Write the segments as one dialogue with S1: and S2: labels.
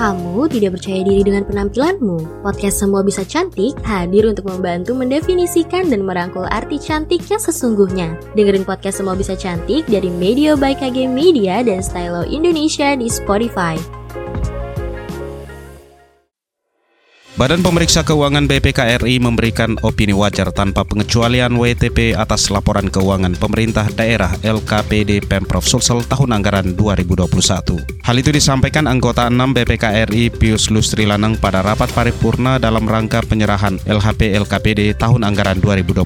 S1: Kamu tidak percaya diri dengan penampilanmu? Podcast Semua Bisa Cantik hadir untuk membantu mendefinisikan dan merangkul arti cantik yang sesungguhnya. Dengerin podcast Semua Bisa Cantik dari Media by KG Media dan Stylo Indonesia di Spotify.
S2: Badan Pemeriksa Keuangan BPK RI memberikan opini wajar tanpa pengecualian WTP atas laporan keuangan pemerintah daerah LKPD Pemprov Sulsel tahun anggaran 2021. Hal itu disampaikan anggota 6 BPK RI Pius Lustri Lanang pada rapat paripurna dalam rangka penyerahan LHP LKPD tahun anggaran 2021,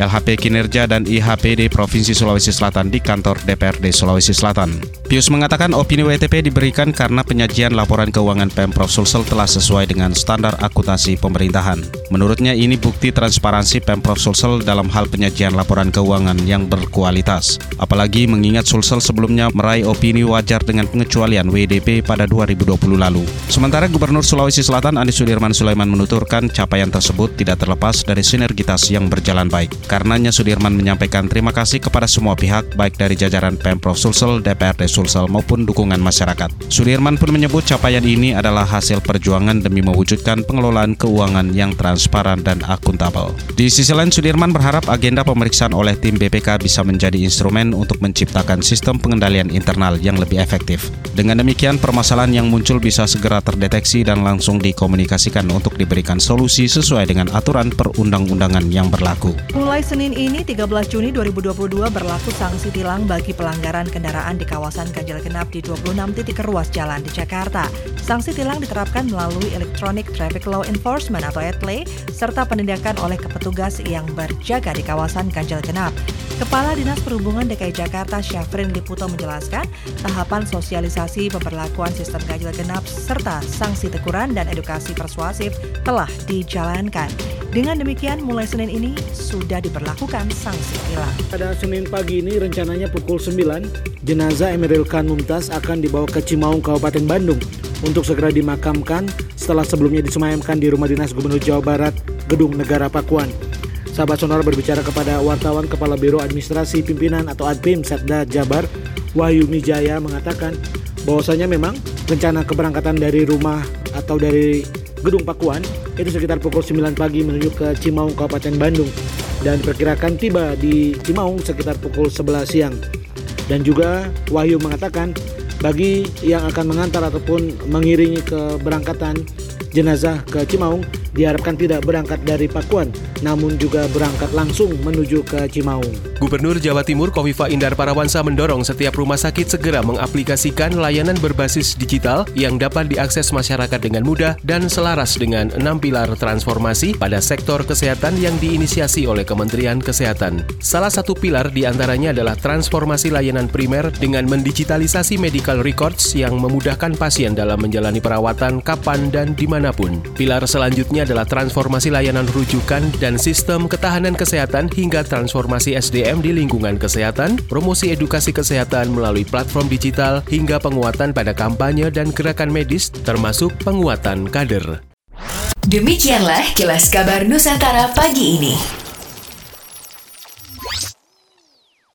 S2: LHP kinerja dan IHPD Provinsi Sulawesi Selatan di kantor DPRD Sulawesi Selatan. Pius mengatakan opini WTP diberikan karena penyajian laporan keuangan Pemprov Sulsel telah sesuai dengan standar standar akuntansi pemerintahan. Menurutnya ini bukti transparansi Pemprov Sulsel dalam hal penyajian laporan keuangan yang berkualitas. Apalagi mengingat Sulsel sebelumnya meraih opini wajar dengan pengecualian WDP pada 2020 lalu. Sementara Gubernur Sulawesi Selatan Andi Sudirman Sulaiman menuturkan capaian tersebut tidak terlepas dari sinergitas yang berjalan baik. Karenanya Sudirman menyampaikan terima kasih kepada semua pihak baik dari jajaran Pemprov Sulsel, DPRD Sulsel maupun dukungan masyarakat. Sudirman pun menyebut capaian ini adalah hasil perjuangan demi mewujudkan pengelolaan keuangan yang transparan dan akuntabel. Di sisi lain, Sudirman berharap agenda pemeriksaan oleh tim BPK bisa menjadi instrumen untuk menciptakan sistem pengendalian internal yang lebih efektif. Dengan demikian, permasalahan yang muncul bisa segera terdeteksi dan langsung dikomunikasikan untuk diberikan solusi sesuai dengan aturan perundang-undangan yang berlaku.
S3: Mulai Senin ini, 13 Juni 2022 berlaku sanksi tilang bagi pelanggaran kendaraan di kawasan ganjil genap di 26 titik ruas jalan di Jakarta. Sanksi tilang diterapkan melalui elektronik Traffic Law Enforcement atau ETLE, serta penindakan oleh kepetugas yang berjaga di kawasan ganjil genap. Kepala Dinas Perhubungan DKI Jakarta Syafrin Liputo menjelaskan, tahapan sosialisasi pemberlakuan sistem ganjil genap serta sanksi teguran dan edukasi persuasif telah dijalankan. Dengan demikian, mulai Senin ini sudah diberlakukan sanksi tilang.
S4: Pada Senin pagi ini rencananya pukul 9, jenazah Emeril Khan Mumtaz akan dibawa ke Cimaung, Kabupaten Bandung untuk segera dimakamkan setelah sebelumnya disemayamkan di Rumah Dinas Gubernur Jawa Barat, Gedung Negara Pakuan. Sahabat Sonora berbicara kepada wartawan Kepala Biro Administrasi Pimpinan atau Adpim Setda Jabar, Wahyu Mijaya mengatakan bahwasanya memang rencana keberangkatan dari rumah atau dari Gedung Pakuan itu sekitar pukul 9 pagi menuju ke Cimaung Kabupaten Bandung dan diperkirakan tiba di Cimaung sekitar pukul 11 siang. Dan juga Wahyu mengatakan bagi yang akan mengantar ataupun mengiringi keberangkatan jenazah ke Cimaung diharapkan tidak berangkat dari Pakuan, namun juga berangkat langsung menuju ke Cimaung.
S5: Gubernur Jawa Timur Kofifa Indar Parawansa mendorong setiap rumah sakit segera mengaplikasikan layanan berbasis digital yang dapat diakses masyarakat dengan mudah dan selaras dengan enam pilar transformasi pada sektor kesehatan yang diinisiasi oleh Kementerian Kesehatan. Salah satu pilar di antaranya adalah transformasi layanan primer dengan mendigitalisasi medical records yang memudahkan pasien dalam menjalani perawatan kapan dan di mana pun. Pilar selanjutnya adalah transformasi layanan rujukan dan sistem ketahanan kesehatan hingga transformasi SDM di lingkungan kesehatan, promosi edukasi kesehatan melalui platform digital hingga penguatan pada kampanye dan gerakan medis termasuk penguatan kader.
S6: Demikianlah kilas kabar Nusantara pagi ini.